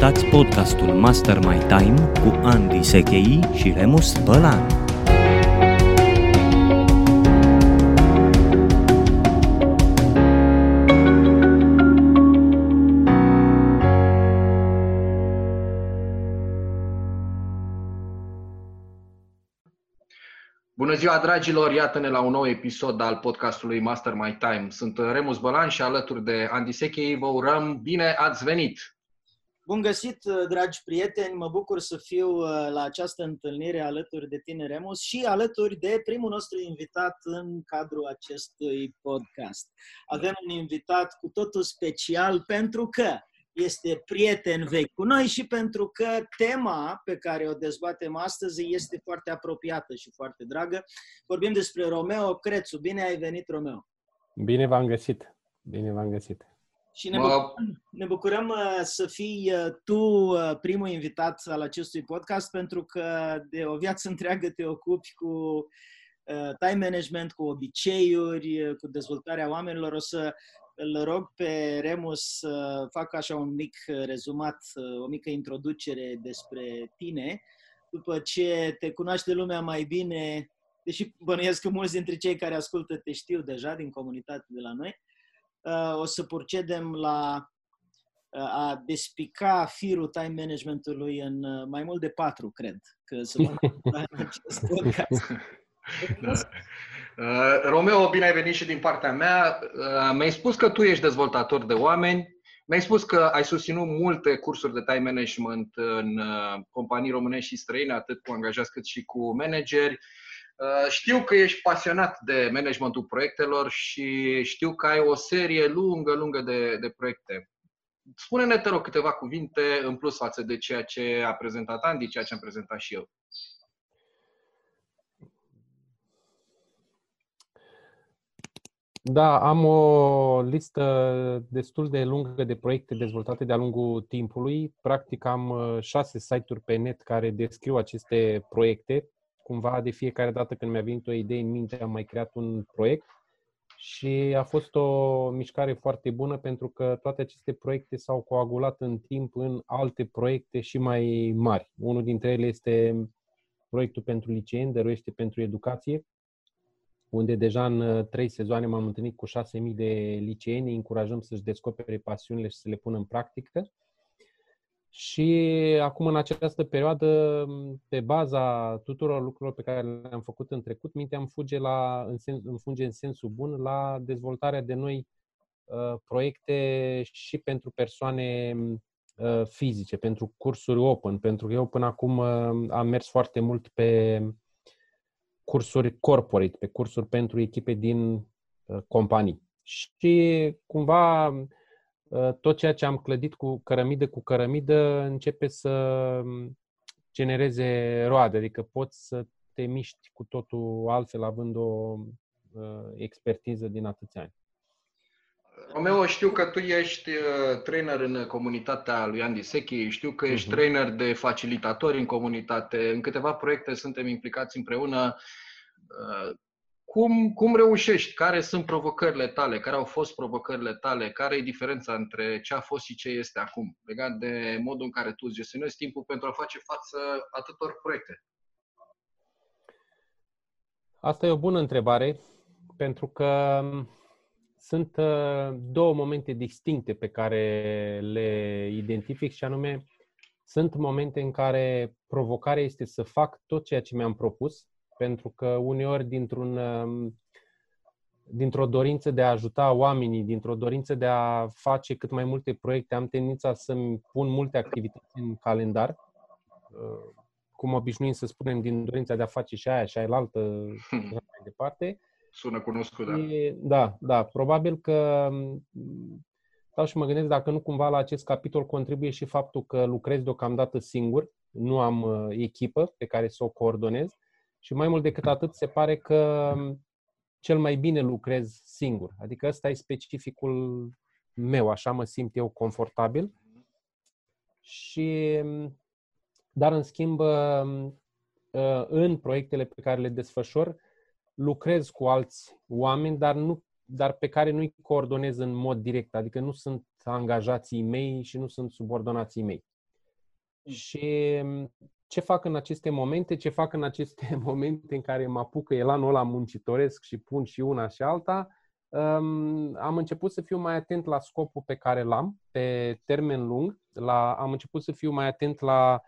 Ascultați podcastul Master My Time cu Andy Sechei și Remus Bălan. Bună ziua, dragilor! Iată-ne la un nou episod al podcastului Master My Time. Sunt Remus Bălan și alături de Andy Sechei vă urăm bine ați venit! Bun găsit, dragi prieteni! Mă bucur să fiu uh, la această întâlnire alături de tine, Remus, și alături de primul nostru invitat în cadrul acestui podcast. Avem un invitat cu totul special pentru că este prieten vechi cu noi și pentru că tema pe care o dezbatem astăzi este foarte apropiată și foarte dragă. Vorbim despre Romeo Crețu. Bine ai venit, Romeo! Bine v-am găsit! Bine v-am găsit! Și ne bucurăm, ne bucurăm uh, să fii uh, tu uh, primul invitat al acestui podcast pentru că de o viață întreagă te ocupi cu time management, cu obiceiuri, cu dezvoltarea oamenilor. O să îl rog pe Remus să facă așa un mic rezumat, o mică introducere despre tine. După ce te cunoaște lumea mai bine, deși bănuiesc că mulți dintre cei care ascultă te știu deja din comunitate de la noi, o să procedem la a despica firul time managementului în mai mult de patru, cred, că să mă în acest podcast. Da. Uh, Romeo, bine ai venit și din partea mea. Uh, mi-ai spus că tu ești dezvoltator de oameni. Mi-ai spus că ai susținut multe cursuri de time management în uh, companii românești și străine, atât cu angajați cât și cu manageri. Știu că ești pasionat de managementul proiectelor și știu că ai o serie lungă, lungă de, de proiecte. Spune-ne, te rog, câteva cuvinte în plus față de ceea ce a prezentat Andy, ceea ce am prezentat și eu. Da, am o listă destul de lungă de proiecte dezvoltate de-a lungul timpului. Practic am uh, șase site-uri pe net care descriu aceste proiecte. Cumva de fiecare dată când mi-a venit o idee în minte am mai creat un proiect și a fost o mișcare foarte bună pentru că toate aceste proiecte s-au coagulat în timp în alte proiecte și mai mari. Unul dintre ele este proiectul pentru liceeni, dăruiește pentru educație, unde deja în uh, trei sezoane m-am întâlnit cu 6.000 de liceeni, încurajăm să-și descopere pasiunile și să le pună în practică. Și acum, în această perioadă, pe baza tuturor lucrurilor pe care le-am făcut în trecut, mintea îmi fuge, la, în, sens, îmi fuge în sensul bun la dezvoltarea de noi uh, proiecte și pentru persoane uh, fizice, pentru cursuri open, pentru că eu până acum uh, am mers foarte mult pe cursuri corporate, pe cursuri pentru echipe din uh, companii. Și cumva uh, tot ceea ce am clădit cu cărămidă cu cărămidă începe să um, genereze roade, adică poți să te miști cu totul altfel având o uh, expertiză din atâția ani. Romeo, știu că tu ești trainer în comunitatea lui Andy Sechi, știu că ești uh-huh. trainer de facilitatori în comunitate, în câteva proiecte suntem implicați împreună. Cum, cum reușești? Care sunt provocările tale? Care au fost provocările tale? Care e diferența între ce a fost și ce este acum? Legat de modul în care tu îți gestionezi timpul pentru a face față atâtor proiecte. Asta e o bună întrebare, pentru că sunt uh, două momente distincte pe care le identific și anume sunt momente în care provocarea este să fac tot ceea ce mi-am propus pentru că uneori dintr-un, um, dintr-o dorință de a ajuta oamenii, dintr-o dorință de a face cât mai multe proiecte, am tendința să-mi pun multe activități în calendar, uh, cum obișnuim să spunem, din dorința de a face și aia și aia altă și mai departe. Sună cunoscut, da. Da, da. Probabil că um, stau și mă gândesc dacă nu cumva la acest capitol contribuie și faptul că lucrez deocamdată singur, nu am uh, echipă pe care să o coordonez și mai mult decât atât, se pare că cel mai bine lucrez singur. Adică ăsta e specificul meu, așa mă simt eu confortabil. Și, dar în schimb, în proiectele pe care le desfășor, lucrez cu alți oameni, dar, nu, dar pe care nu-i coordonez în mod direct. Adică nu sunt angajații mei și nu sunt subordonații mei. Și mm, ce fac în aceste momente? Ce fac în aceste momente în care mă apucă elanul ăla muncitoresc și pun și una și alta? Um, am început să fiu mai atent la scopul pe care l-am, pe termen lung. La, am început să fiu mai atent la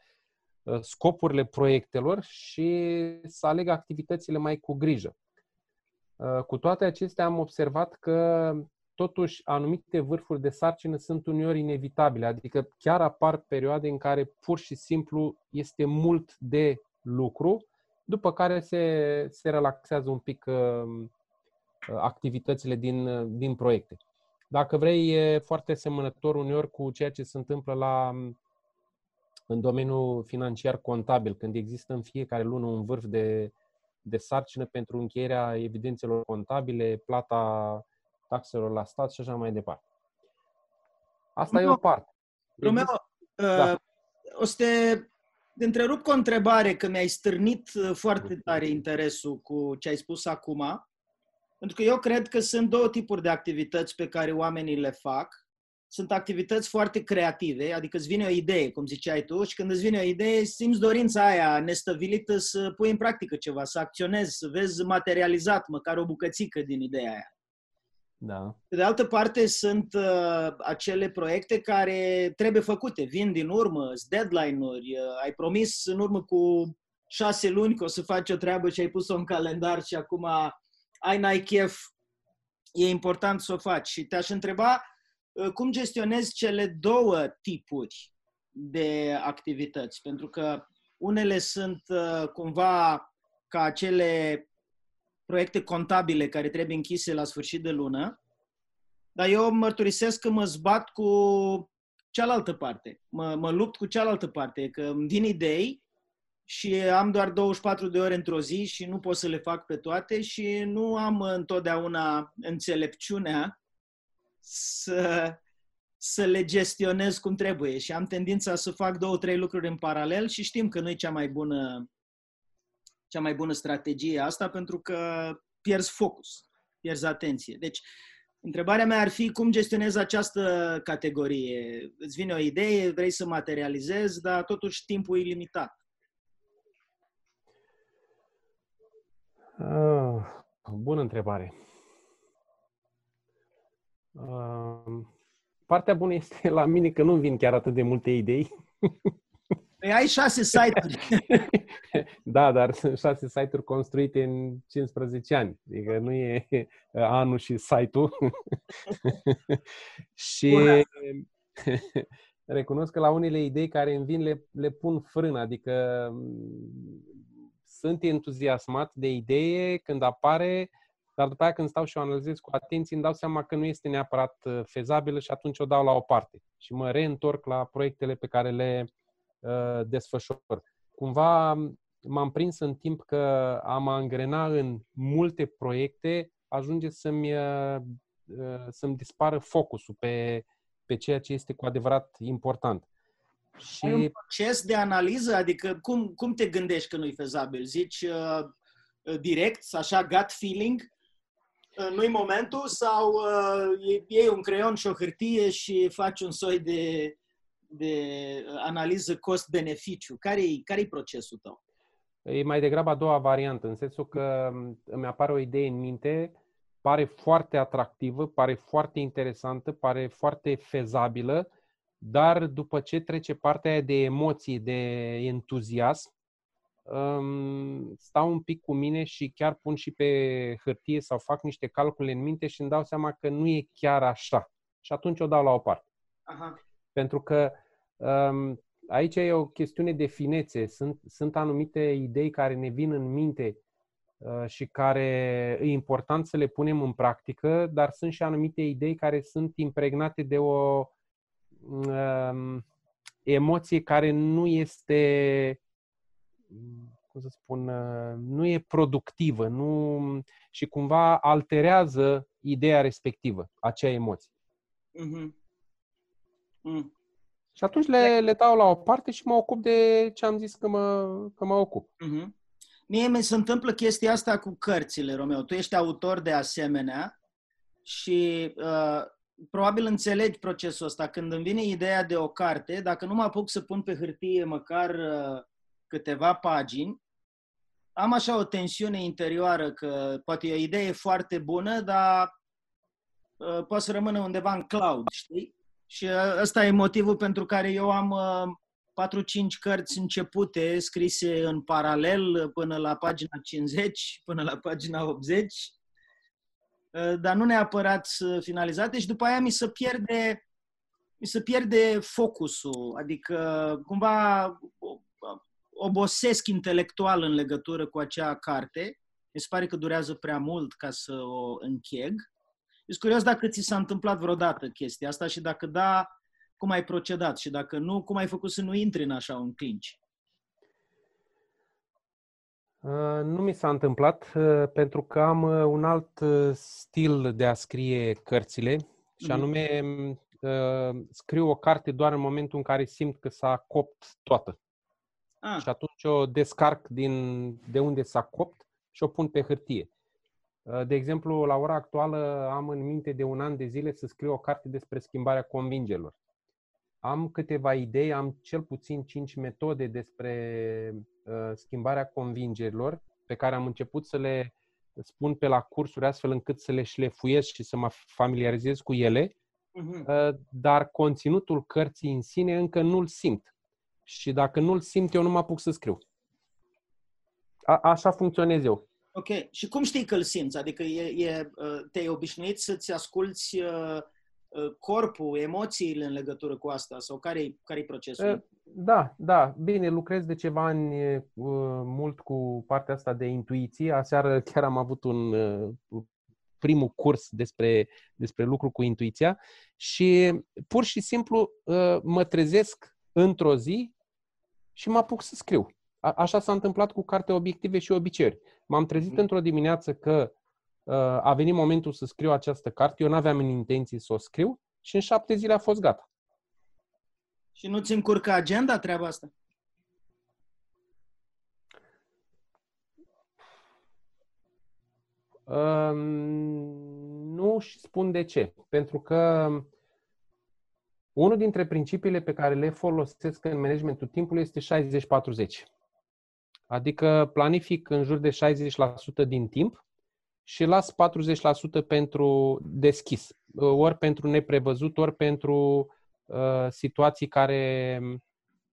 uh, scopurile proiectelor și să aleg activitățile mai cu grijă. Uh, cu toate acestea am observat că totuși anumite vârfuri de sarcină sunt uneori inevitabile, adică chiar apar perioade în care pur și simplu este mult de lucru, după care se, se relaxează un pic uh, activitățile din, din proiecte. Dacă vrei, e foarte semănător uneori cu ceea ce se întâmplă la, în domeniul financiar contabil, când există în fiecare lună un vârf de, de sarcină pentru încheierea evidențelor contabile, plata taxelor la stat și așa mai departe. Asta Romeo, e o parte. Romeo, da. uh, o să te întrerup cu o întrebare, că mi-ai stârnit uh, foarte tare interesul cu ce ai spus acum. Pentru că eu cred că sunt două tipuri de activități pe care oamenii le fac. Sunt activități foarte creative, adică îți vine o idee, cum ziceai tu, și când îți vine o idee, simți dorința aia nestăvilită să pui în practică ceva, să acționezi, să vezi materializat măcar o bucățică din ideea aia. Da. Pe de altă parte, sunt uh, acele proiecte care trebuie făcute, vin din urmă, sunt deadline-uri, uh, ai promis în urmă cu șase luni că o să faci o treabă și ai pus-o în calendar și acum ai n-ai chef, e important să o faci. Și te-aș întreba uh, cum gestionezi cele două tipuri de activități, pentru că unele sunt uh, cumva ca acele proiecte contabile care trebuie închise la sfârșit de lună, dar eu mărturisesc că mă zbat cu cealaltă parte. Mă, mă lupt cu cealaltă parte, că îmi vin idei și am doar 24 de ore într-o zi și nu pot să le fac pe toate și nu am întotdeauna înțelepciunea să, să le gestionez cum trebuie și am tendința să fac două, trei lucruri în paralel și știm că nu e cea mai bună cea mai bună strategie asta pentru că pierzi focus, pierzi atenție. Deci, întrebarea mea ar fi cum gestionezi această categorie. Îți vine o idee, vrei să materializezi, dar totuși timpul e limitat. Uh, bună întrebare. Uh, partea bună este la mine că nu vin chiar atât de multe idei. Păi ai șase site-uri. da, dar sunt șase site-uri construite în 15 ani. Adică nu e anul și site-ul. și recunosc că la unele idei care îmi vin le, le pun frână. Adică sunt entuziasmat de idee când apare, dar după aia când stau și o analizez cu atenție, îmi dau seama că nu este neapărat uh, fezabilă și atunci o dau la o parte. Și mă reîntorc la proiectele pe care le uh, desfășor. Cumva m-am prins în timp că am angrena în multe proiecte, ajunge să-mi, uh, uh să-mi dispară focusul pe, pe ceea ce este cu adevărat important. Și... Ai un proces de analiză? Adică cum, cum te gândești că nu-i fezabil? Zici uh, uh direct, așa, gut feeling, uh, nu-i momentul sau uh, iei un creion și o hârtie și faci un soi de, de analiză cost-beneficiu? Care-i, care-i procesul tău? E mai degrabă a doua variantă, în sensul că um, îmi apare o idee în minte, pare foarte atractivă, pare foarte interesantă, pare foarte fezabilă, dar după ce trece partea de emoții, de entuziasm, stau un pic cu mine și chiar pun și pe hârtie sau fac niște calcule în minte și îmi dau seama că nu e chiar așa. Și atunci o dau la o parte. Aha. Pentru că aici e o chestiune de finețe. Sunt, sunt anumite idei care ne vin în minte uh, și care e important să le punem în practică, dar sunt și anumite idei care sunt impregnate de o um, emoție care nu este, cum să spun, uh, nu e productivă nu, și cumva alterează ideea respectivă, acea emoție. Mm-hmm. Mm. Și atunci le, le dau la o parte și mă ocup de ce am zis că mă, că mă ocup. Mm-hmm. Mie mi se întâmplă chestia asta cu cărțile, Romeo. Tu ești autor de asemenea și uh, probabil înțelegi procesul ăsta. Când îmi vine ideea de o carte, dacă nu mă apuc să pun pe hârtie măcar uh, câteva pagini, am așa o tensiune interioară că poate e o idee foarte bună, dar uh, poate să rămână undeva în cloud, știi? Și uh, ăsta e motivul pentru care eu am uh, 4-5 cărți începute, scrise în paralel până la pagina 50, până la pagina 80, uh, dar nu neapărat finalizate și după aia mi se pierde mi se pierde focusul, adică cumva obosesc intelectual în legătură cu acea carte. Mi se pare că durează prea mult ca să o încheg. Sunt curios dacă ți s-a întâmplat vreodată chestia asta și dacă da, cum ai procedat și dacă nu, cum ai făcut să nu intri în așa un clinch? Uh, nu mi s-a întâmplat uh, pentru că am uh, un alt stil de a scrie cărțile și mhm. anume scriu o carte doar în momentul în care simt că s-a copt toată. Ah. Și atunci o descarc din, de unde s-a copt și o pun pe hârtie. Uh, de exemplu, la ora actuală am în minte de un an de zile să scriu o carte despre schimbarea convingerilor. Am câteva idei, am cel puțin cinci metode despre uh, schimbarea convingerilor pe care am început să le spun pe la cursuri astfel încât să le șlefuiesc și să mă familiarizez cu ele, uh-huh. uh, dar conținutul cărții în sine încă nu-l simt. Și dacă nu-l simt, eu nu mă apuc să scriu. A- așa funcționez eu. Ok. Și cum știi că îl simți? Adică e, e, uh, te-ai obișnuit să-ți asculți uh, uh, corpul, emoțiile în legătură cu asta? Sau care-i, care-i procesul? Da, da. Bine, lucrez de ceva ani mult cu partea asta de intuiție. Aseară chiar am avut un primul curs despre, despre lucru cu intuiția și pur și simplu mă trezesc într-o zi și mă apuc să scriu. A, așa s-a întâmplat cu cartea Obiective și obiceiuri. M-am trezit mm. într-o dimineață că uh, a venit momentul să scriu această carte. Eu nu aveam în intenție să o scriu și în șapte zile a fost gata. Și nu ți încurcă agenda treaba asta? Uh, nu și spun de ce. Pentru că unul dintre principiile pe care le folosesc în managementul timpului este 60-40. Adică planific în jur de 60% din timp și las 40% pentru deschis, ori pentru neprevăzut, ori pentru uh, situații care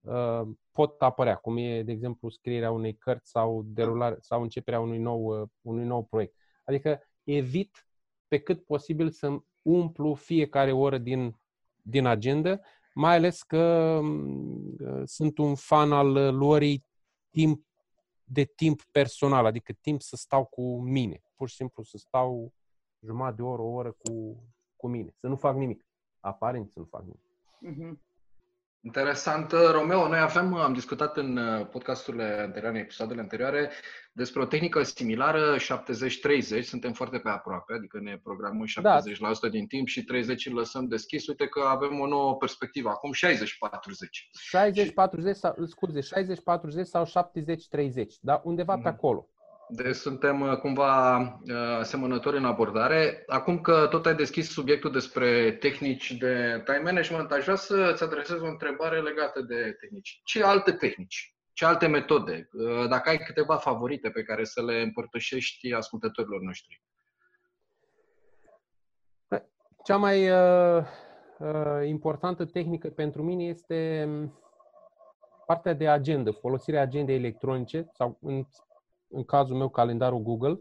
uh, pot apărea, cum e, de exemplu, scrierea unei cărți sau derulare, sau începerea unui nou, uh, unui nou proiect. Adică evit pe cât posibil să umplu fiecare oră din din agenda, mai ales că mm, uh, sunt un fan al luării timp de timp personal, adică timp să stau cu mine. Pur și simplu să stau jumătate de oră, o oră cu, cu mine. Să nu fac nimic. Aparent să nu fac nimic. Uh-huh. Interesant, Romeo. Noi avem, am discutat în uh, podcasturile anterioare, în episoadele anterioare, despre o tehnică similară, 70-30. Suntem foarte pe aproape, adică ne programăm 70% da. din timp și 30 îl lăsăm deschis. Uite că avem o nouă perspectivă. Acum 60-40. 60-40 sau, scuze, 60-40 sau 70-30, da? Undeva mm. pe acolo. Deci suntem uh, cumva uh, asemănători în abordare. Acum că tot ai deschis subiectul despre tehnici de time management, aș vrea să-ți adresez o întrebare legată de tehnici. Ce alte tehnici? Ce alte metode? Uh, dacă ai câteva favorite pe care să le împărtășești ascultătorilor noștri. Cea mai uh, importantă tehnică pentru mine este um, partea de agenda, folosirea agendei electronice sau în în cazul meu calendarul Google.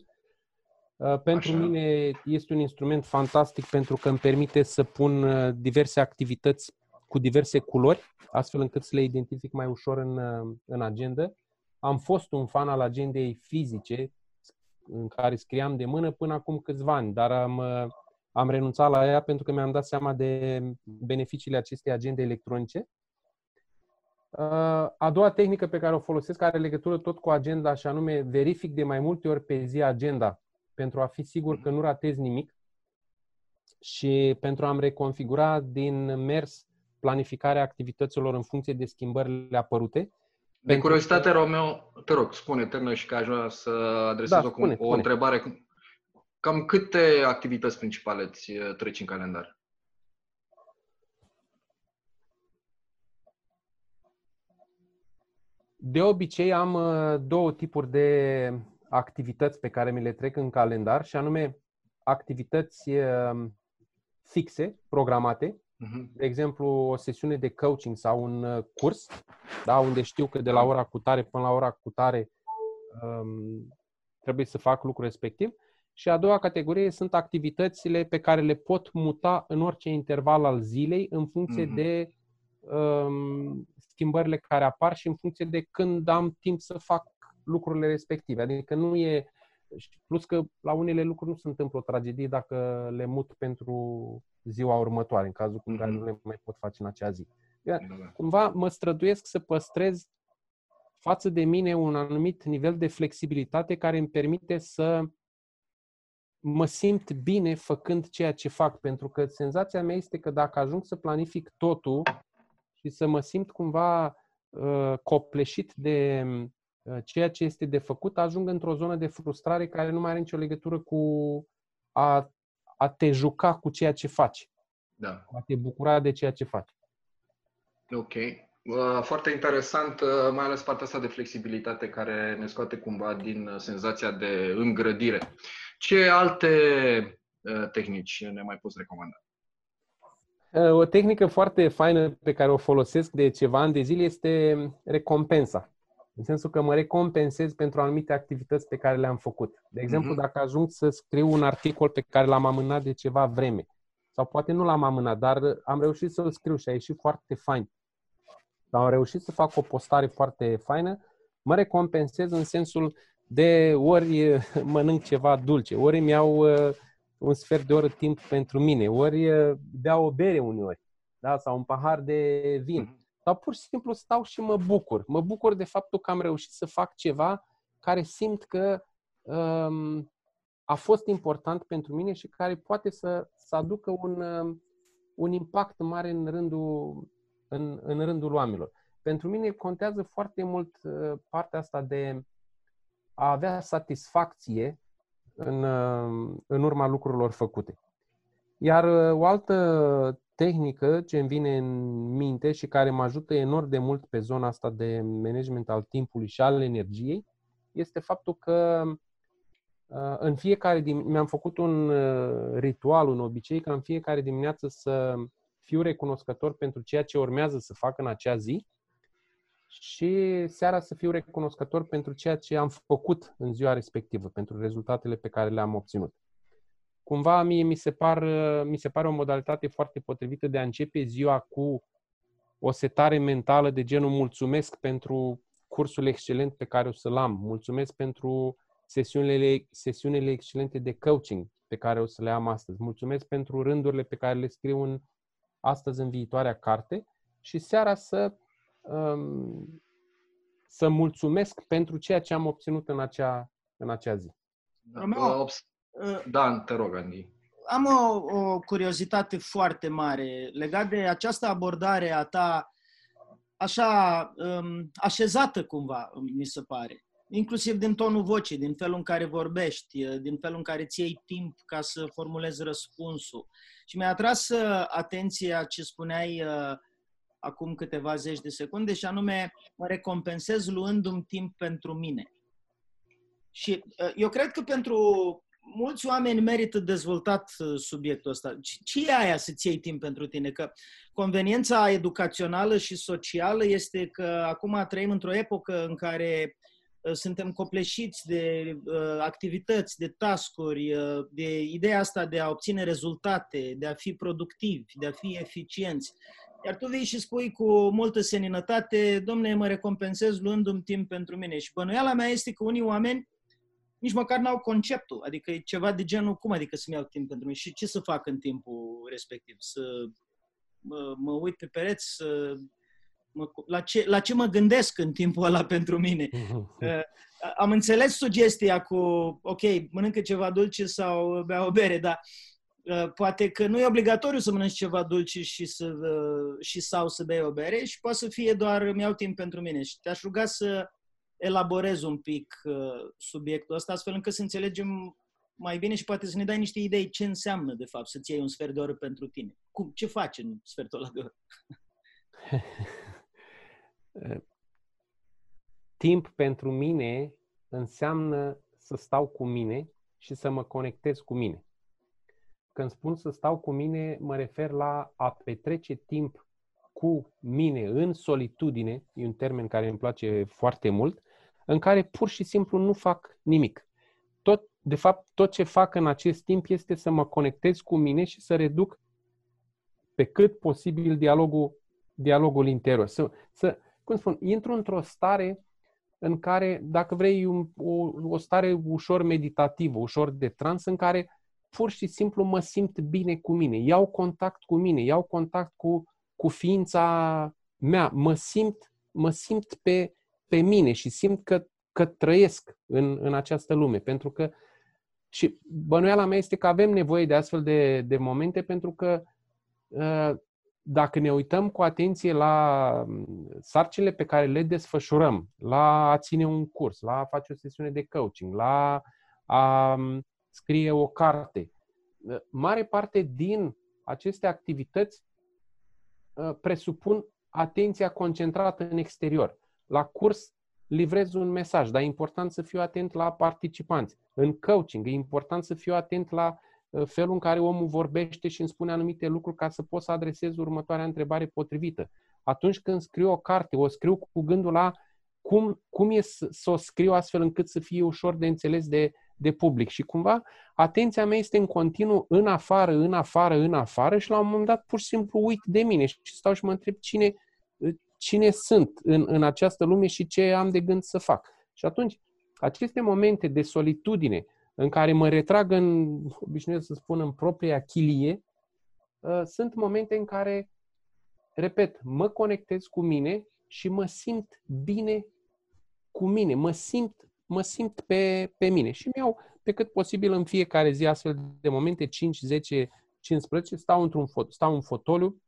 Uh, pentru Așa. mine este un instrument fantastic pentru că îmi permite să pun uh, diverse activități cu diverse culori, astfel încât să le identific mai ușor în, uh, în agenda. Am fost un fan al agendei fizice, în care scriam de mână până acum câțiva ani, dar am, am renunțat la ea pentru că mi-am dat seama de beneficiile acestei agende electronice a doua tehnică pe care o folosesc are legătură tot cu agenda și anume verific de mai multe ori pe zi agenda pentru a fi sigur că nu ratez nimic și pentru a-mi reconfigura din mers planificarea activităților în funcție de schimbările apărute. De curiozitate, că... Romeo, te rog, spune, termină și că aș vrea să adresez da, o, spune, o spune. întrebare. Cam câte activități principale îți uh, treci în calendar? De obicei am uh, două tipuri de activități pe care mi le trec în calendar și anume activități uh, fixe, programate, Mhm. de exemplu o sesiune de coaching sau un uh, curs, da, unde știu că de la ora cu tare până la ora cu tare um, trebuie să fac lucrul respectiv. Și a doua categorie sunt activitățile pe care le pot muta în orice interval al zilei în funcție Mhm. de um, schimbările care apar și în funcție de când am timp să fac lucrurile respective. Adică nu e. și Plus că la unele lucruri nu se întâmplă o tragedie dacă le mut pentru ziua următoare, în cazul în care Mhm. nu le mai pot face în acea zi. Da. Cumva mă străduiesc să păstrez față de mine un anumit nivel de flexibilitate care îmi permite să mă simt bine făcând ceea ce fac, pentru că senzația mea este că dacă ajung să planific totul și să mă simt cumva uh, copleșit de uh, ceea ce este de făcut, ajung într-o zonă de frustrare care nu mai are nicio legătură cu a, a te juca cu ceea ce faci, da. a te bucura de ceea ce faci. Ok. Uh, Foarte interesant, uh, mai ales partea asta de flexibilitate care ne scoate cumva din uh, senzația de îngrădire. Ce alte uh, tehnici ne mai poți recomanda? Uh, O tehnică foarte faină pe care o folosesc de ceva ani de zile este recompensa. În sensul că mă recompensez pentru anumite activități pe care le-am făcut. De exemplu, Mhm. dacă ajung să scriu un articol pe care l-am amânat de ceva vreme, sau poate nu l-am amânat, dar am reușit să-l scriu și a ieșit foarte fain. Sau am reușit să fac o postare foarte faină, mă recompensez în sensul de ori uh, mănânc ceva dulce, ori îmi iau uh, un sfert de oră timp pentru mine, ori uh, beau o bere uneori, da? sau un pahar de vin. Mhm. Sau pur și simplu stau și mă bucur. Mă bucur de faptul că am reușit să fac ceva care simt că um, a fost important pentru mine și care poate să, să aducă un, um, un impact mare în rândul, în, în rândul oamenilor. Pentru mine contează foarte mult uh, partea asta de a avea satisfacție în, uh, în urma lucrurilor făcute. Iar uh, o altă tehnică ce îmi vine în minte și care mă ajută enorm de mult pe zona asta de management al timpului și al energiei este faptul că uh, în fiecare dim- mi-am făcut un uh, ritual, un obicei ca în fiecare dimineață să fiu recunoscător pentru ceea ce urmează să fac în acea zi și seara să fiu recunoscător pentru ceea ce am făcut în ziua respectivă, pentru rezultatele pe care le-am obținut. Cumva mie mi se, par, mi se pare o modalitate foarte potrivită de a începe ziua cu o setare mentală de genul mulțumesc pentru cursul excelent pe care o să-l am, mulțumesc pentru sesiunile, sesiunile excelente de coaching pe care o să le am astăzi, mulțumesc pentru rândurile pe care le scriu în, astăzi în viitoarea carte și seara să um, să mulțumesc pentru ceea ce am obținut în acea, în acea zi. Da. Romeo, Uh, obs- Uh, Da, te rog, Andy. am o, o curiozitate foarte mare legat de această abordare a ta așa um, așezată cumva, mi se pare. Inclusiv din tonul vocii, din felul în care vorbești, uh, din felul în care îți iei timp ca să formulezi răspunsul. Și mi-a atras uh, atenția ce spuneai uh, acum câteva zeci de secunde și anume mă recompensez luându-mi timp pentru mine. Și uh, eu cred că pentru mulți oameni merită dezvoltat uh, subiectul ăsta. Ce- Ce e aia să-ți iei timp pentru tine? Că conveniența educațională și socială este că acum trăim într-o epocă în care uh, suntem copleșiți de uh, activități, de tascuri, uh, de ideea asta de a obține rezultate, de a fi productivi, de a fi eficienți. Iar tu vii și spui cu multă seninătate, domne, mă recompensez luându-mi timp pentru mine. Și bănuiala mea este că unii oameni nici măcar n-au conceptul. Adică e ceva de genul, cum adică să-mi iau timp pentru mine? Și ce să fac în timpul respectiv? Să mă, mă uit pe pereți, să mă, la, ce, la ce mă gândesc în timpul ăla pentru mine? Uh, Am înțeles sugestia cu, ok, mănâncă ceva dulce sau bea o bere, dar uh, poate că nu e obligatoriu să mănânci ceva dulce și, să, uh, și sau să bei o bere și poate să fie doar îmi iau timp pentru mine. Și te-aș ruga să elaborez un pic uh, subiectul ăsta, astfel încât să înțelegem mai bine și poate să ne dai niște idei ce înseamnă, de fapt, să-ți iei un sfert de oră pentru tine. Cum, ce faci în sfertul ăla de oră? timp pentru mine înseamnă să stau cu mine și să mă conectez cu mine. Când spun să stau cu mine, mă refer la a petrece timp cu mine în solitudine, e un termen care îmi place foarte mult, în care pur și simplu nu fac nimic. Tot, de fapt, tot ce fac în acest timp este să mă conectez cu mine și să reduc pe cât posibil dialogul, dialogul interior. Să, să, cum spun, intru într-o stare în care, dacă vrei, un, o, o stare ușor meditativă, ușor de trans, în care pur și simplu mă simt bine cu mine, iau contact cu mine, iau contact cu, cu ființa mea, mă simt, mă simt pe, pe mine și simt că, că trăiesc în, în această lume. Pentru că și bănuiala mea este că avem nevoie de astfel de, de momente pentru că uh, dacă ne uităm cu atenție la mm, sarcinile pe care le desfășurăm, la a ține un curs, la a face o sesiune de coaching, la a mm, scrie o carte, ă, mare parte din aceste activități ă, presupun atenția concentrată în exterior. La curs livrez un mesaj, dar e important să fiu atent la participanți. În coaching e important să fiu atent la Uh, felul în care omul vorbește și îmi spune anumite lucruri ca să pot să adresez următoarea întrebare potrivită. Atunci când scriu o carte, o scriu cu gândul la cum, cum e să, să o scriu astfel încât să fie ușor de înțeles de, de public. Și cumva atenția mea este în continuu în afară, în afară, în afară și la un moment dat pur și simplu uit de mine și stau și mă întreb cine, cine sunt în, în această lume și ce am de gând să fac. Și atunci, aceste momente de solitudine, în care mă retrag în, obișnuiesc să spun, în propria chilie, uh, sunt momente în care, repet, mă conectez cu mine și mă simt bine cu mine, mă simt, mă simt pe, pe mine și mi-au pe cât posibil în fiecare zi astfel de momente, 5, 10, 15, stau într-un fot, stau în fotoliu.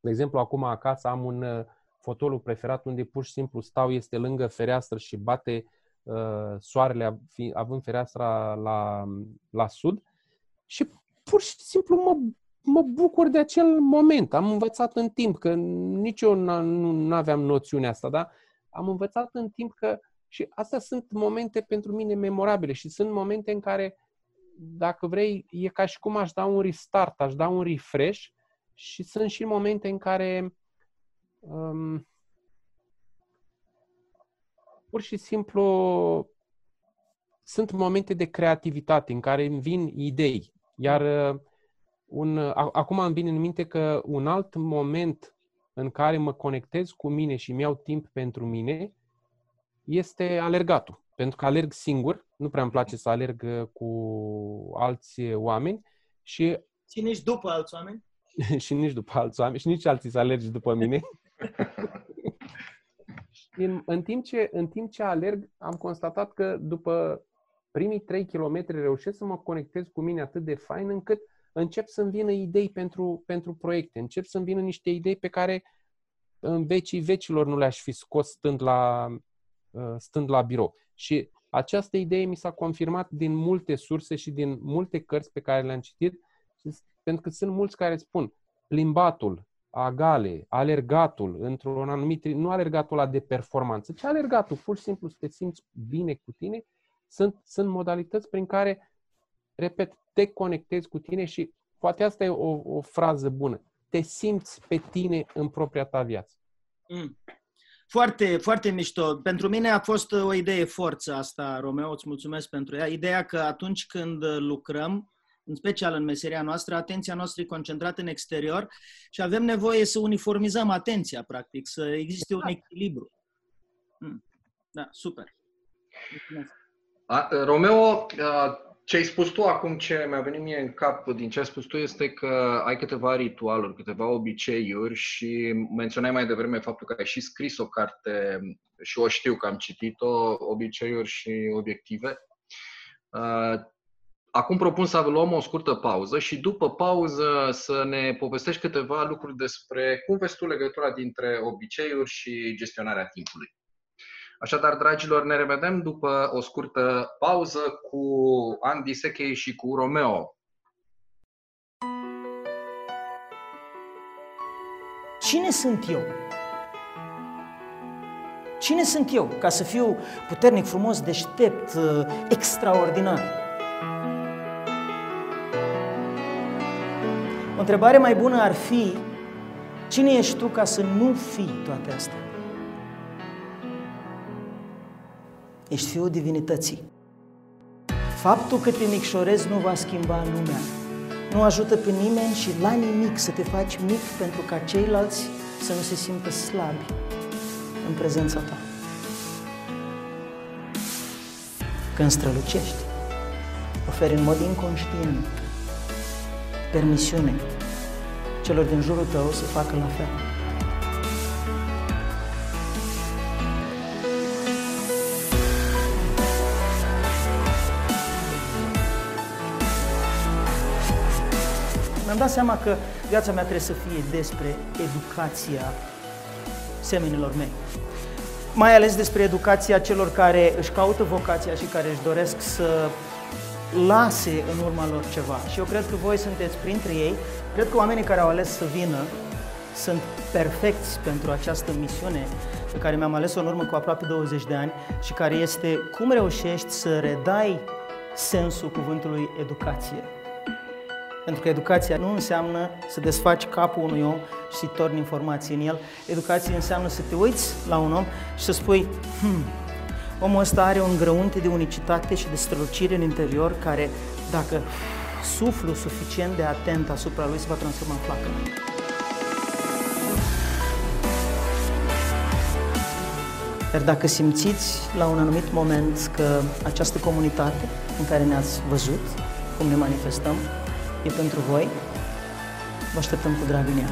De exemplu, acum acasă am un uh, fotoliu preferat unde pur și simplu stau, este lângă fereastră și bate Uh, soarele având fereastra la, la sud și pur și simplu mă, mă bucur de acel moment. Am învățat în timp, că nici eu nu aveam noțiunea asta, dar am învățat în timp că și astea sunt momente pentru mine memorabile și sunt momente în care, dacă vrei, e ca și cum aș da un restart, aș da un refresh și sunt și momente în care um, pur și simplu sunt momente de creativitate în care îmi vin idei. Iar uh, un, acum îmi vine în minte că un alt moment în care mă conectez cu mine și îmi iau timp pentru mine este alergatul. Pentru că alerg singur, nu prea îmi place să alerg uh, cu alți oameni și... Și nici după alți oameni? și nici după alți oameni și nici alții să alergi după mine. în, în, timp ce, în timp ce alerg, am constatat că după primii 3 km reușesc să mă conectez cu mine atât de fain încât încep să-mi vină idei pentru, pentru proiecte, încep să-mi vină niște idei pe care în vecii vecilor nu le-aș fi scos stând la, uh, stând la birou. Și această idee mi s-a confirmat din multe surse și din multe cărți pe care le-am citit, pentru că sunt mulți care spun plimbatul, agale, alergatul într-un anumit, nu alergatul ăla de performanță, ci alergatul, pur și simplu să te simți bine cu tine, sunt, sunt modalități prin care, repet, te conectezi cu tine și poate asta e o, o frază bună. Te simți pe tine în propria ta viață. Mm. Foarte, foarte mișto. Pentru mine a fost o idee forță asta, Romeo, îți mulțumesc pentru ea. Ideea că atunci când lucrăm, în special în meseria noastră, atenția noastră e concentrată în exterior și avem nevoie să uniformizăm atenția, practic, să existe un exact. echilibru. Hmm. Da, super. A, Romeo, ce ai spus tu acum, ce mi-a venit mie în cap din ce ai spus tu, este că ai câteva ritualuri, câteva obiceiuri și menționai mai devreme faptul că ai și scris o carte și o știu că am citit-o, obiceiuri și obiective. Acum propun să luăm o scurtă pauză și după pauză să ne povestești câteva lucruri despre cum vezi tu legătura dintre obiceiuri și gestionarea timpului. Așadar, dragilor, ne revedem după o scurtă pauză cu Andy Sechei și cu Romeo. Cine sunt eu? Cine sunt eu ca să fiu puternic, frumos, deștept, uh, extraordinar? O întrebare mai bună ar fi, cine ești tu ca să nu fii toate astea? Ești fiul divinității. Faptul că te micșorezi nu va schimba lumea. Nu ajută pe nimeni și la nimic să te faci mic pentru ca ceilalți să nu se simtă slabi în prezența ta. Când strălucești, oferi în mod inconștient permisiune celor din jurul tău să facă la fel. Mi-am dat seama că viața mea trebuie să fie despre educația semenilor mei. Mai ales despre educația celor care își caută vocația și care își doresc să lase în urma lor ceva. Și eu cred că voi sunteți printre ei. Cred că oamenii care au ales să vină sunt perfecți pentru această misiune pe care mi-am ales-o în urmă cu aproape 20 de ani și care este cum reușești să redai sensul cuvântului educație. Pentru că educația nu înseamnă să desfaci capul unui om și să-i torni informații în el. Educația înseamnă să te uiți la un om și să spui, hmm, omul ăsta are un grăunte de unicitate și de strălucire în interior care, dacă suflu suficient de atent asupra lui, se va transforma în flacără. Iar dacă simțiți la un anumit moment că această comunitate în care ne-ați văzut, cum ne manifestăm, e pentru voi, vă așteptăm cu drag în ea.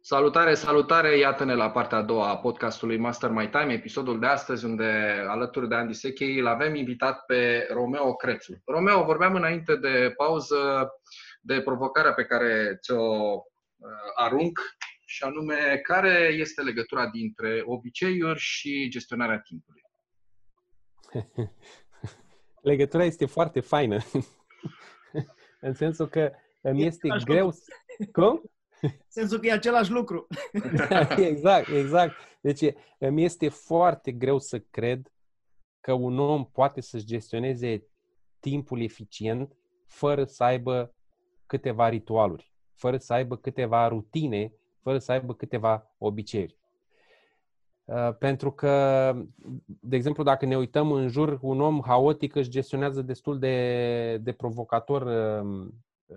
Salutare, salutare! Iată-ne la partea a doua a podcastului Master My Time, episodul de astăzi, unde alături de Andy Sechei îl avem invitat pe Romeo Crețu. Romeo, vorbeam înainte de pauză de provocarea pe care ți-o uh, arunc și anume care este legătura dintre obiceiuri și gestionarea timpului? Legătura este foarte faină. în sensul că îmi este greu... Cum? sensul că e același lucru. exact, exact. Deci îmi este foarte greu să cred că un om poate să-și gestioneze timpul eficient fără să aibă câteva ritualuri, fără să aibă câteva rutine, fără să aibă câteva obiceiuri. Uh, pentru că, de exemplu, dacă ne uităm în jur, un om haotic își gestionează destul de, de provocator uh, uh,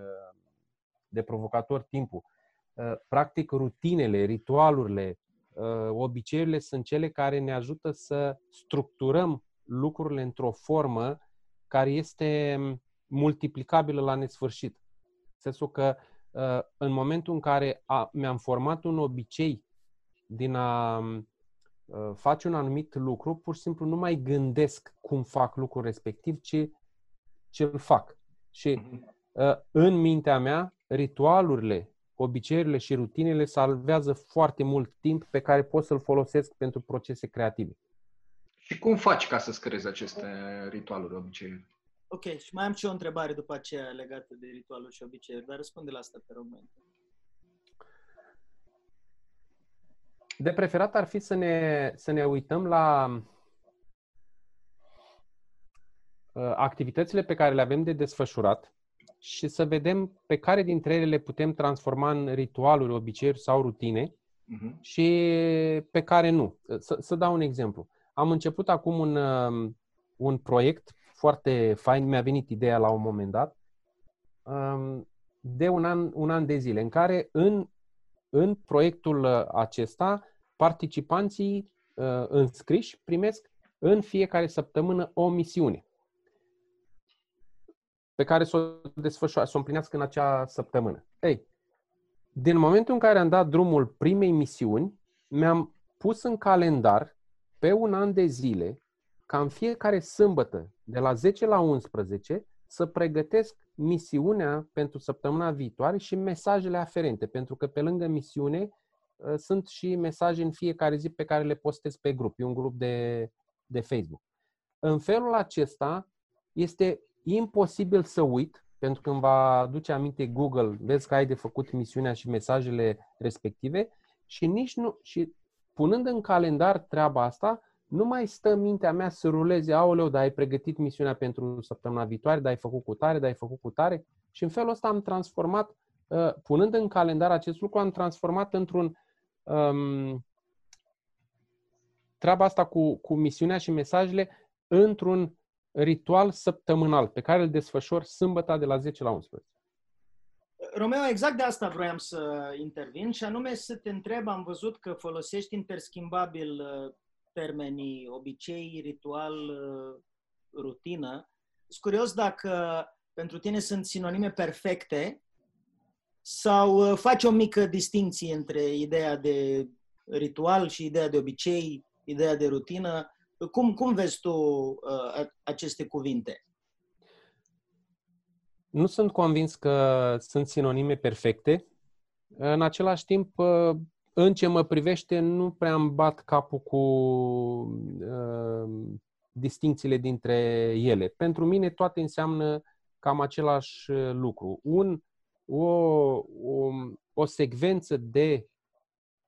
de provocator timpul. Practic, rutinele, ritualurile, obiceiurile sunt cele care ne ajută să structurăm lucrurile într-o formă care este multiplicabilă la nesfârșit sensul că uh, în momentul în care a, mi-am format un obicei din a uh, face un anumit lucru, pur și simplu nu mai gândesc cum fac lucrul respectiv, ci ce îl fac. Și mhm. uh, în mintea mea, ritualurile, obiceiurile și rutinele salvează foarte mult timp pe care pot să-l folosesc pentru procese creative. Și cum faci ca să-ți creezi aceste ritualuri, obiceiuri? Ok, și mai am și o întrebare după aceea legată de ritualul și obiceiuri, dar răspunde la asta pe rog. De preferat ar fi să ne, să ne uităm la uh, activitățile pe care le avem de desfășurat și să vedem pe care dintre ele le putem transforma în ritualuri, obiceiuri sau rutine uh-huh. și pe care nu. Să, să dau un exemplu. Am început acum un, uh, un proiect foarte fain, mi-a venit ideea la un moment dat, um, de un an, un an de zile, în care în, în proiectul acesta participanții uh, înscriși primesc în fiecare săptămână o misiune pe care să o desfășoare, să o împlinească în acea săptămână. Ei, din momentul în care am dat drumul primei misiuni, mi-am pus în calendar pe un an de zile ca în fiecare sâmbătă, de la 10 la 11, să pregătesc misiunea pentru săptămâna viitoare și mesajele aferente, pentru că pe lângă misiune ă, sunt și mesaje în fiecare zi pe care le postez pe grup. E un grup de, de Facebook. În felul acesta este imposibil să uit, pentru că îmi va aduce aminte Google, vezi că ai de făcut misiunea și mesajele respective și nici nu, și punând în calendar treaba asta, nu mai stă mintea mea să ruleze, aoleu, dar ai pregătit misiunea pentru săptămâna viitoare, dar ai făcut cu tare, dar ai făcut cu tare. Și în felul ăsta am transformat, uh, punând în calendar acest lucru, am transformat într-un um, treaba asta cu, cu misiunea și mesajele într-un ritual săptămânal pe care îl desfășor sâmbătă de la 10 la 11. Romeo, exact de asta vroiam să intervin și anume să te întreb, am văzut că folosești interschimbabil uh, termenii obicei, ritual, uh, rutină. Sunt curios dacă pentru tine sunt sinonime perfecte sau uh, faci o mică distinție între ideea de ritual și ideea de obicei, ideea de rutină. Cum, cum vezi tu uh, aceste cuvinte? Nu sunt convins că sunt sinonime perfecte. În același timp, uh, în ce mă privește, nu prea îmi bat capul cu uh, distincțiile dintre ele. Pentru mine toate înseamnă cam același uh, lucru. Un, o, o, o secvență de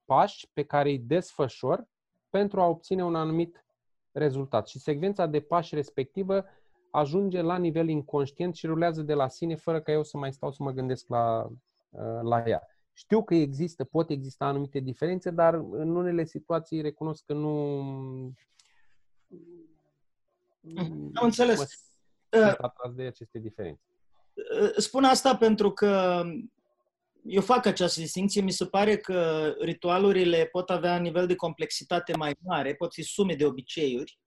pași pe care îi desfășor pentru a obține un anumit rezultat. Și secvența de pași respectivă ajunge la nivel inconștient și rulează de la sine fără ca eu să mai stau să mă gândesc la, uh, la ea. Știu că există, pot exista anumite diferențe, dar în unele situații recunosc că nu... Am înțeles. Mă uh, de aceste diferențe. Uh, spun asta pentru că eu fac această distinție. Mi se pare că ritualurile pot avea un nivel de complexitate mai mare, pot fi sume de obiceiuri.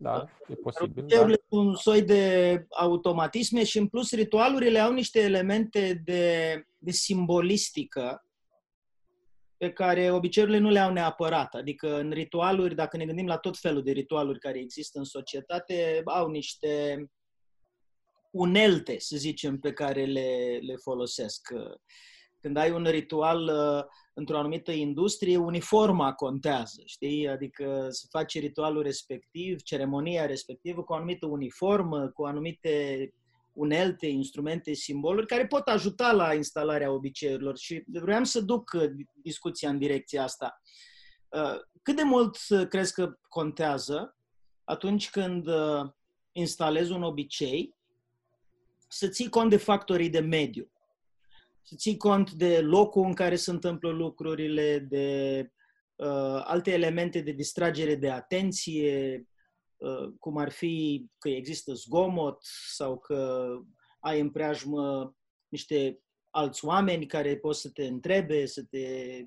Da, e posibil. Obiceiurile da. un soi de automatisme și, în plus, ritualurile au niște elemente de, de simbolistică pe care obiceiurile nu le au neapărat. Adică în ritualuri, dacă ne gândim la tot felul de ritualuri care există în societate, au niște unelte, să zicem, pe care le, le folosesc. Când ai un ritual uh, într-o anumită industrie, uniforma contează, știi? Adică să faci ritualul respectiv, ceremonia respectivă cu o anumită uniformă, cu anumite unelte, instrumente, simboluri care pot ajuta la instalarea obiceiurilor și vreau să duc uh, discuția în direcția asta. Uh, cât de mult crezi că contează atunci când instalezi un obicei să ții cont de factorii de mediu, să ții cont de locul în care se întâmplă lucrurile, de uh, alte elemente de distragere de atenție, uh, cum ar fi că există zgomot sau că ai în preajmă niște alți oameni care pot să te întrebe, să te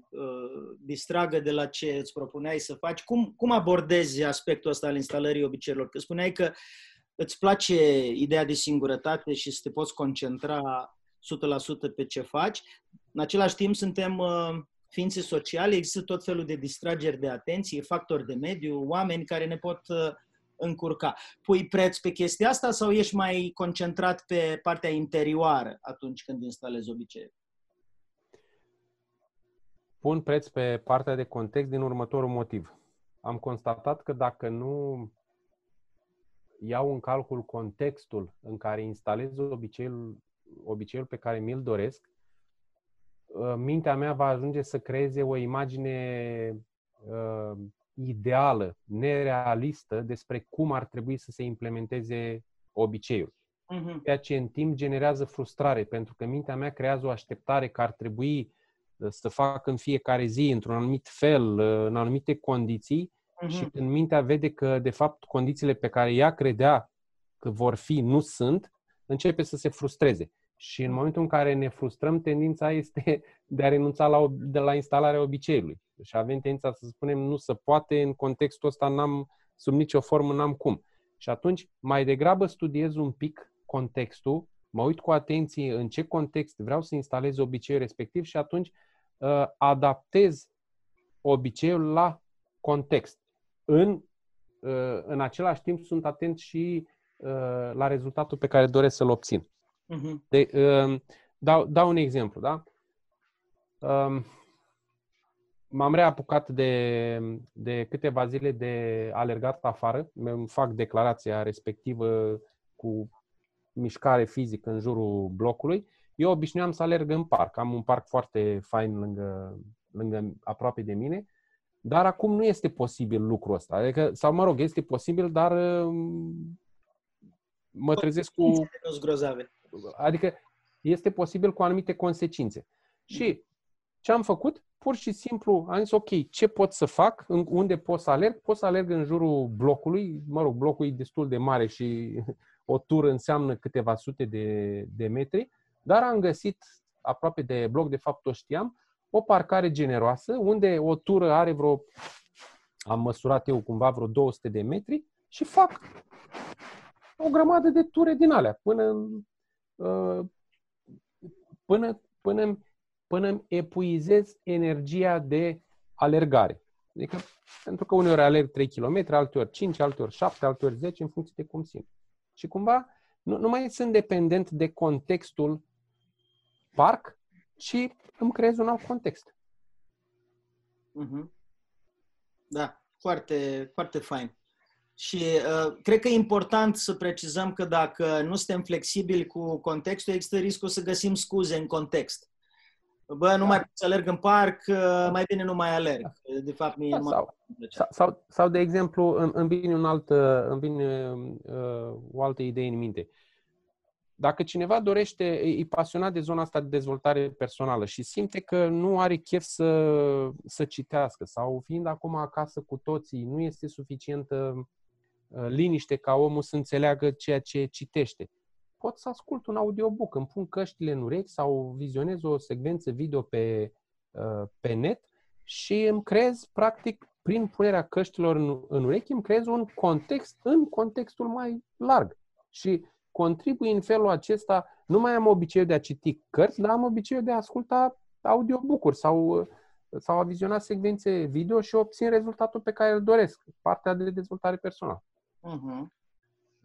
uh, distragă de la ce îți propuneai să faci. Cum, cum abordezi aspectul ăsta al instalării obiceiurilor? Că spuneai că îți place ideea de singurătate și să te poți concentra 100% pe ce faci. În același timp, suntem uh, ființe sociale, există tot felul de distrageri de atenție, factori de mediu, oameni care ne pot uh, încurca. Pui preț pe chestia asta sau ești mai concentrat pe partea interioară atunci când instalezi obiceiul? Pun preț pe partea de context din următorul motiv. Am constatat că dacă nu iau în calcul contextul în care instalez obiceiul, obiceiul pe care mi-l doresc, uh, mintea mea va ajunge să creeze o imagine uh, ideală, nerealistă despre cum ar trebui să se implementeze obiceiul. Uh-huh. Ceea ce în timp generează frustrare, pentru că mintea mea creează o așteptare că ar trebui uh, să fac în fiecare zi, într-un anumit fel, uh, în anumite condiții, uh-huh. și când mintea vede că, de fapt, condițiile pe care ea credea că vor fi nu sunt, începe să se frustreze. Și în momentul în care ne frustrăm, tendința este de a renunța la, de la instalarea obiceiului. Și avem tendința să spunem nu se poate, în contextul ăsta n-am, sub nicio formă n-am cum. Și atunci, mai degrabă studiez un pic contextul, mă uit cu atenție în ce context vreau să instalez obiceiul respectiv și atunci uh, adaptez obiceiul la context în, uh, în același timp sunt atent și uh, la rezultatul pe care doresc să-l obțin. Uh-huh. De, um, dau, dau un exemplu, da? Um, m-am reapucat de, de câteva zile de alergat afară. Îmi fac declarația respectivă cu mișcare fizică în jurul blocului. Eu obișnuiam să alerg în parc. Am un parc foarte fain lângă, lângă aproape de mine, dar acum nu este posibil lucrul ăsta. Adică, sau mă rog, este posibil, dar um, mă trezesc cu... grozave. Adică este posibil cu anumite consecințe. Și ce am făcut? Pur și simplu am zis, ok, ce pot să fac? Unde pot să alerg? Pot să alerg în jurul blocului. Mă rog, blocul e destul de mare și o tură înseamnă câteva sute de, de metri, dar am găsit aproape de bloc, de fapt o știam, o parcare generoasă, unde o tură are vreo, am măsurat eu cumva vreo 200 de metri și fac o grămadă de ture din alea până, uh, până, până, până îmi epuizez energia de alergare. Adică, pentru că uneori alerg 3 km, alteori 5, alteori 7, alteori 10, în funcție de cum simt. Și cumva nu, nu mai sunt dependent de contextul parc, ci îmi creez un alt context. Mm-hmm. Da, foarte, foarte fain. Și uh, cred că e important să precizăm că dacă nu suntem flexibili cu contextul, există riscul să găsim scuze în context. Bă, nu da. mai pot să alerg în parc, uh, mai bine nu mai alerg. De fapt, mie da, nu sau, sau, sau, sau, de exemplu, îmi vine, un alt, uh, îmi vine uh, o altă idee în minte. Dacă cineva dorește, e pasionat de zona asta de dezvoltare personală și simte că nu are chef să, să citească sau fiind acum acasă cu toții, nu este suficientă uh, liniște ca omul să înțeleagă ceea ce citește. Pot să ascult un audiobook, îmi pun căștile în urechi sau vizionez o secvență video pe, uh, pe net și îmi creez, practic, prin punerea căștilor în, în urechi, îmi creez un context în contextul mai larg. Și contribui în felul acesta, nu mai am obiceiul de a citi cărți, dar am obiceiul de a asculta audiobook-uri sau, sau a viziona secvențe video și obțin rezultatul pe care îl doresc, partea de dezvoltare personală. Uh-huh.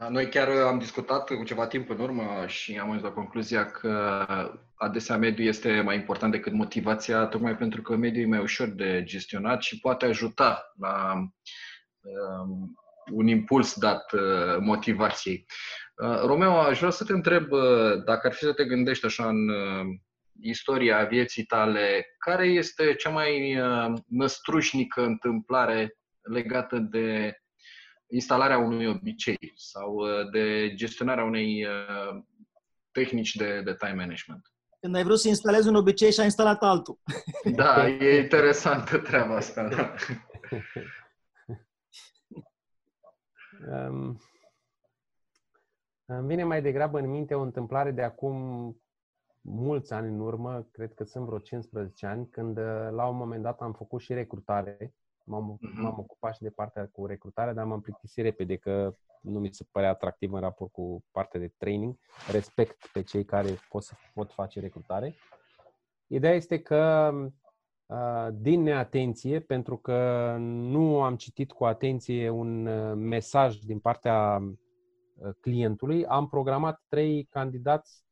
Noi chiar am discutat cu ceva timp în urmă și am ajuns la concluzia că adesea mediul este mai important decât motivația, tocmai pentru că mediul e mai ușor de gestionat și poate ajuta la um, un impuls dat uh, motivației. Uh, Romeo, aș vrea să te întreb uh, dacă ar fi să te gândești așa în istoria vieții tale, care este cea mai năstrușnică întâmplare legată de instalarea unui obicei sau de gestionarea unei tehnici de, de time management? Când ai vrut să instalezi un obicei și ai instalat altul. Da, e interesantă treaba asta. Da. Um, îmi vine mai degrabă în minte o întâmplare de acum mulți ani în urmă, cred că sunt vreo 15 ani, când la un moment dat am făcut și recrutare. M-am, mm-hmm. m-am ocupat și de partea cu recrutare, dar m-am plictisit repede că nu mi se părea atractiv în raport cu partea de training. Respect pe cei care pot, să, pot face recrutare. Ideea este că Uh, din neatenție, pentru că nu am citit cu atenție un uh, mesaj din partea uh, clientului, am programat trei candidați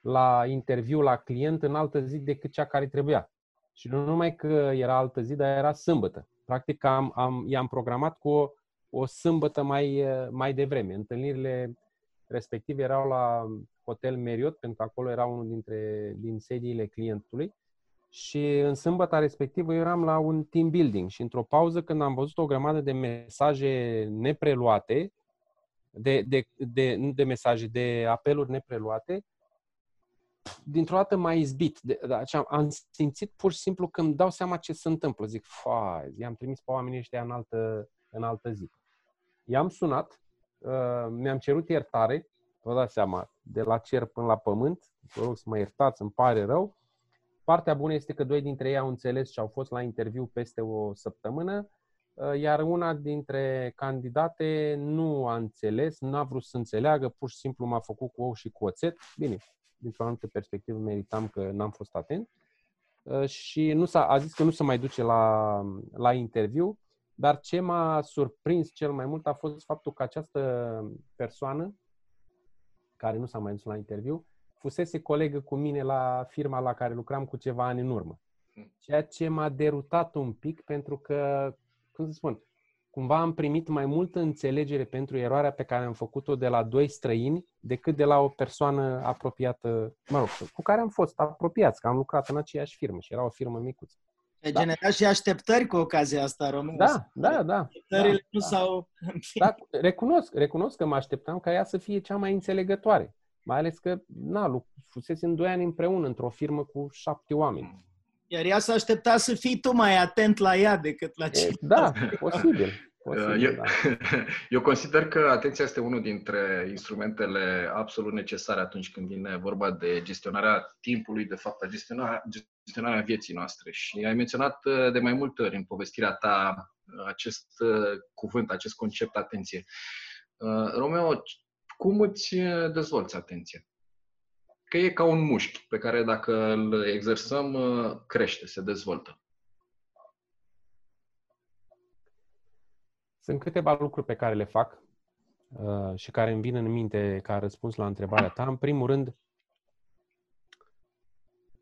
la interviu la client în altă zi decât cea care trebuia. Și nu numai că era altă zi, dar era sâmbătă. Practic am, am, i-am programat cu o, o sâmbătă mai, mai devreme. Întâlnirile respective erau la Hotel Marriott, pentru că acolo era unul dintre din sediile clientului și în sâmbătă respectivă eu eram la un team building și într-o pauză când am văzut o grămadă de mesaje nepreluate, de, de, de, nu de mesaje, de apeluri nepreluate, dintr-o dată m-a izbit. De, de, am, am simțit pur și simplu că îmi dau seama ce se întâmplă. Zic, fai, i-am trimis pe oamenii ăștia în altă, în altă zi. I-am sunat, uh, mi-am cerut iertare, vă dați seama, de la cer până la pământ, vă rog să mă iertați, îmi pare rău, Partea bună este că doi dintre ei au înțeles și au fost la interviu peste o săptămână, uh, iar una dintre candidate nu a înțeles, nu a vrut să înțeleagă, pur și simplu m-a făcut cu ou și cu oțet. Bine, dintr-o anumită perspectivă meritam că n-am fost atent. Uh, și nu s-a, a zis că nu se mai duce la, la interviu, dar ce m-a surprins cel mai mult a fost faptul că această persoană, care nu s-a mai dus la interviu, fusese colegă cu mine la firma la care lucram cu ceva ani în urmă. ceea ce m-a derutat un pic pentru că, cum să spun, cumva am primit mai multă înțelegere pentru eroarea pe care am făcut-o de la doi străini decât de la o persoană apropiată, mă rog, cu care am fost apropiați, că am lucrat în aceeași firmă și era o firmă micuță. Ai da. generat și așteptări cu ocazia asta, Român. Da, da, da. Așteptările da, nu da. s-au... Da, recunosc, recunosc că mă așteptam ca ea să fie cea mai înțelegătoare. Mai ales că, na, fusese în doi ani împreună într-o firmă cu șapte oameni. Iar ea s-a așteptat să fii tu mai atent la ea decât la ce. Da, posibil. posibil eu, da. eu consider că atenția este unul dintre instrumentele absolut necesare atunci când vine vorba de gestionarea timpului, de fapt, a gestionarea, gestionarea vieții noastre. Și ai menționat uh, de mai multe ori în povestirea ta uh, acest uh, cuvânt, acest concept atenție. Romeo, cum îți dezvolți atenția? Că e ca un mușchi pe care dacă îl exersăm, crește, se dezvoltă. Sunt câteva lucruri pe care le fac uh, și care îmi vin în minte ca răspuns la întrebarea ta. În primul rând,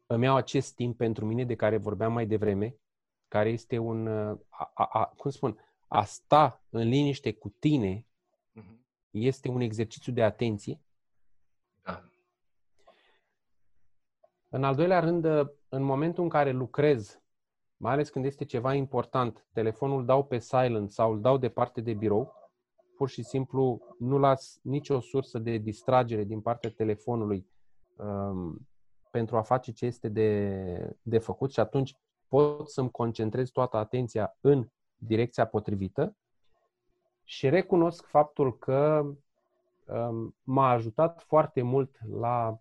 îmi iau acest timp pentru mine de care vorbeam mai devreme, care este un, uh, a, a, a, cum spun, a sta în liniște cu tine uh-huh. este un exercițiu de atenție. În al doilea rând, uh, în momentul în care lucrez mai ales când este ceva important, telefonul dau pe silent sau îl dau departe de birou, pur și simplu nu las nicio sursă de distragere din partea telefonului um, pentru a face ce este de, de făcut și atunci pot să-mi concentrez toată atenția în direcția potrivită și recunosc faptul că um, m-a ajutat foarte mult la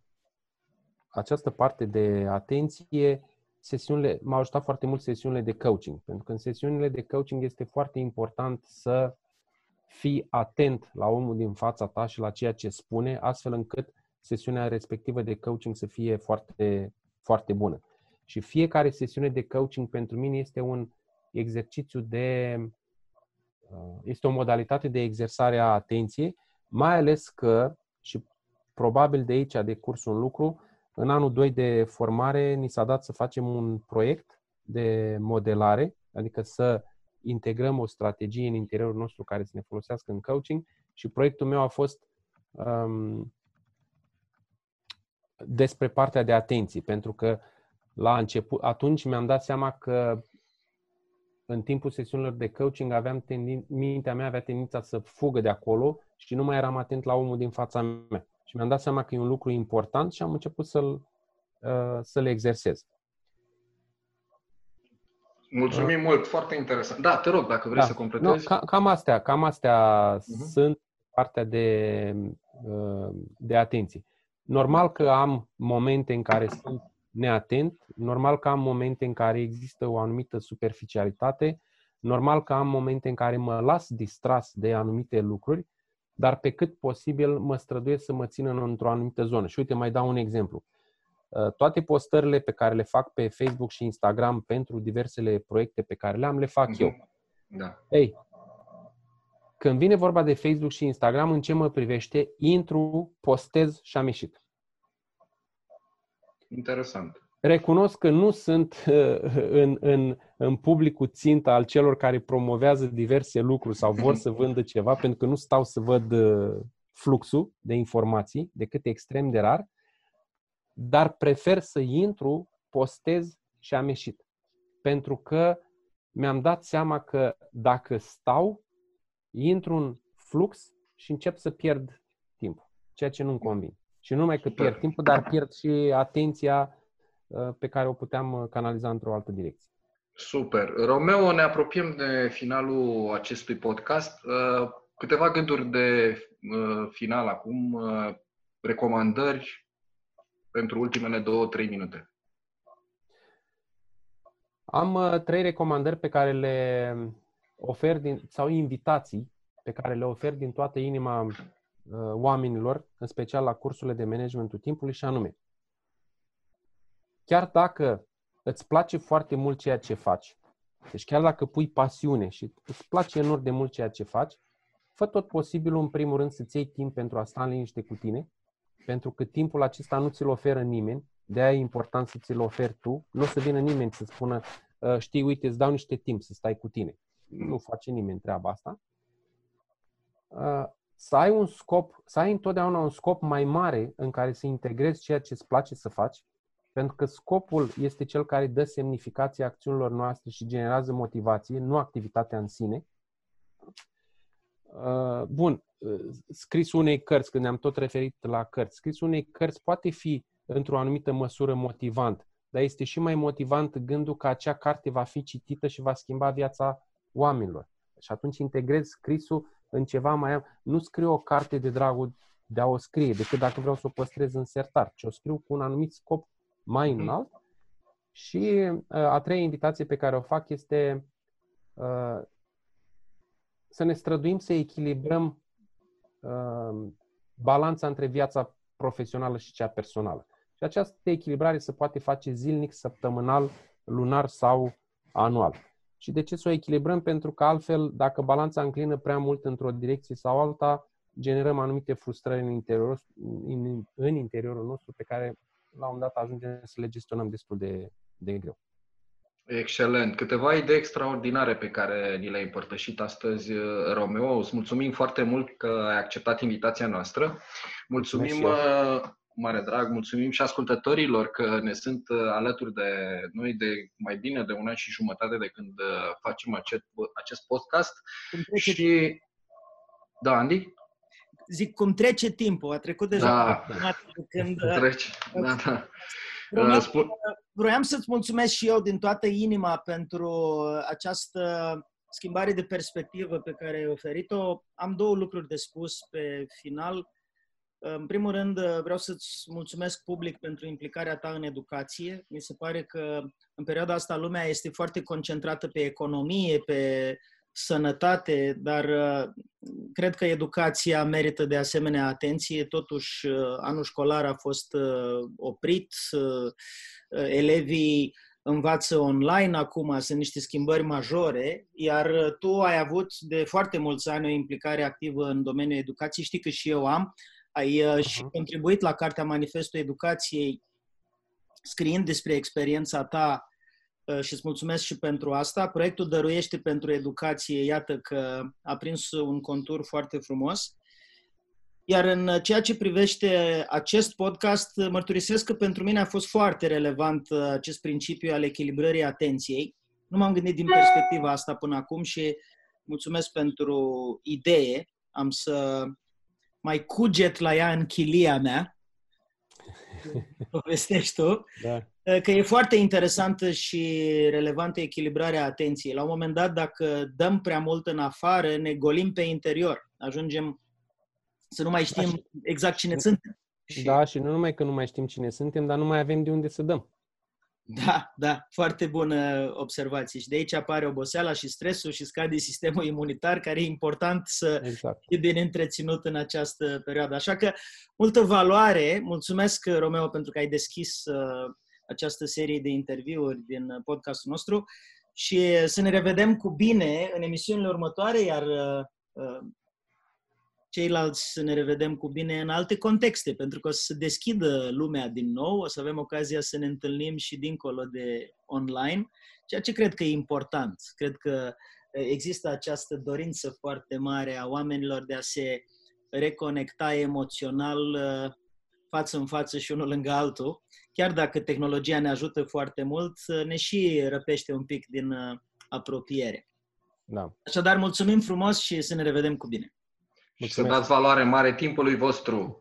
această parte de atenție sesiunile, m-au ajutat foarte mult sesiunile de coaching, pentru că în sesiunile de coaching este foarte important să fii atent la omul din fața ta și la ceea ce spune, astfel încât sesiunea respectivă de coaching să fie foarte, foarte bună. Și fiecare sesiune de coaching pentru mine este un exercițiu de. Uh, este o modalitate de exersare a atenției, mai ales că, și probabil de aici de curs un lucru, în anul 2 de formare ni s-a dat să facem un proiect de modelare, adică să integrăm o strategie în interiorul nostru care să ne folosească în coaching și proiectul meu a fost um, despre partea de atenție, pentru că la început, atunci mi-am dat seama că în timpul sesiunilor de coaching aveam tendin, mintea mea avea tendința să fugă de acolo și nu mai eram atent la omul din fața mea. Și mi-am dat seama că e un lucru important și am început să-l, uh, să le exersez. Mulțumim uh. mult, foarte interesant. Da, te rog, dacă vrei da. să completezi. No, ca, cam astea, cam astea uh-huh. sunt partea de, uh, de atenție. Normal că am momente în care sunt neatent, normal că am momente în care există o anumită superficialitate, normal că am momente în care mă las distras de anumite lucruri, dar pe cât posibil mă străduiesc să mă țin într-o anumită zonă. Și uite, mai dau un exemplu. Uh, toate postările pe care le fac pe Facebook și Instagram pentru diversele proiecte pe care le am, le fac mm-hmm. eu. Da. Ei, când vine vorba de Facebook și Instagram, în ce mă privește, intru, postez și am ieșit. Interesant recunosc că nu sunt în, în, în publicul țintă al celor care promovează diverse lucruri sau vor să vândă ceva, pentru că nu stau să văd uh, fluxul de informații, decât extrem de rar, dar prefer să intru, postez și am ieșit. Pentru că mi-am dat seama că dacă stau, intru în flux și încep să pierd timp, ceea ce nu-mi convine. Și nu numai că pierd timpul, dar pierd și atenția Uh, pe care o puteam uh, canaliza într-o altă direcție. Super. Romeo, ne apropiem de finalul acestui podcast. Uh, câteva gânduri de final acum, recomandări pentru ultimele două, trei minute. Am trei recomandări pe care le ofer din, sau invitații pe care le ofer din toată inima oamenilor, în special la cursurile de managementul timpului și anume chiar dacă îți place foarte mult ceea ce faci, deci chiar dacă pui pasiune și îți place enorm de mult ceea ce faci, fă tot posibilul în primul rând să-ți iei timp pentru a sta în liniște cu tine pentru că timpul acesta nu ți-l oferă nimeni, de aia e important să ți-l oferi tu. Nu o să vină nimeni să spună, ă, știi, uite, îți dau niște timp să stai cu tine. Nu face nimeni treaba asta. Ă, să ai un scop, să ai întotdeauna un scop mai mare în care să integrezi ceea ce îți place să faci, pentru că scopul este cel care dă semnificație acțiunilor noastre și generează motivație, nu activitatea în sine. Uh, bun, uh, scrisul unei cărți, când ne-am tot referit la cărți, scrisul unei cărți poate fi într-o anumită măsură motivant, dar este și mai motivant gândul că acea carte va fi citită și va schimba viața oamenilor. Și atunci integrez scrisul în ceva mai... Nu scriu o carte de dragul de a o scrie, decât dacă vreau să o păstrez în sertar, ci o scriu cu un anumit scop mai mhm. înalt. Și uh, a treia invitație pe care o fac este uh, să ne străduim să echilibrăm uh, balanța între viața profesională și cea personală. Și această echilibrare se poate face zilnic, săptămânal, lunar sau anual. Și de ce să o echilibrăm? Pentru că altfel, dacă balanța înclină prea mult într-o direcție sau alta, generăm anumite frustrări în interiorul, în, în interiorul nostru pe care la un dat ajungem să le gestionăm destul de, de greu. Excelent. Câteva idei extraordinare pe care ni le-ai împărtășit astăzi, Romeo. Îți mulțumim foarte mult că ai acceptat invitația noastră. Mulțumim, Mersi. Uh, mare drag, mulțumim și ascultătorilor că ne sunt uh, alături de noi de mai bine de un an și jumătate de când uh, facem acest, acest podcast. Și... Da, Andy? Zic, cum trece timpul, a trecut deja da. când... Trece, da, da. Vreau, uh, Spun... Vroiam să-ți mulțumesc și eu din toată inima pentru această schimbare de perspectivă pe care ai oferit-o. Am două lucruri de spus pe final. În primul rând, vreau să-ți mulțumesc public pentru implicarea ta în educație. Mi se pare că în perioada asta lumea este foarte concentrată pe economie, pe sănătate, dar uh, cred că educația merită de asemenea atenție. Totuși, uh, anul școlar a fost uh, oprit, elevii învață online acum, sunt niște schimbări majore, iar tu ai avut de foarte mulți ani o implicare activă în domeniul educației, știi că și eu am, ai uh-huh. și contribuit la Cartea Manifestul Educației, scriind despre experiența ta Uh, și îți mulțumesc și pentru asta. Proiectul Dăruiește pentru Educație, iată că a prins un contur foarte frumos. Iar în ceea ce privește acest podcast, mărturisesc că pentru mine a fost foarte relevant uh, acest principiu al echilibrării atenției. Nu m-am gândit din perspectiva asta până acum și mulțumesc pentru idee. Am să mai cuget la ea în chilia mea. Povestești tu. Da. Eh, că e foarte interesantă și relevantă echilibrarea atenției. La un moment dat, dacă dăm prea mult în afară, ne golim pe interior. Ajungem să nu mai știm da, exact cine suntem. Da, și nu numai că nu mai știm cine suntem, dar nu mai avem de unde să dăm. Da, da, foarte bună observație. Și de aici apare oboseala și stresul și scade sistemul imunitar, care e important să exact. fie bine întreținut în această perioadă. Așa că, multă valoare. Mulțumesc, Romeo, pentru că ai deschis uh, această serie de interviuri din podcastul nostru și să ne revedem cu bine în emisiunile următoare, iar uh, ceilalți să ne revedem cu bine în alte contexte, pentru că o să se deschidă lumea din nou, o să avem ocazia să ne întâlnim și dincolo de online, ceea ce cred că e important. Cred că uh, există această dorință foarte mare a oamenilor de a se reconecta emoțional uh, față în față și unul lângă altul, chiar dacă tehnologia ne ajută foarte mult, ne și răpește un pic din uh, apropiere. Da. Așadar, mulțumim frumos și să ne revedem cu bine. Și să dați valoare mare timpului vostru.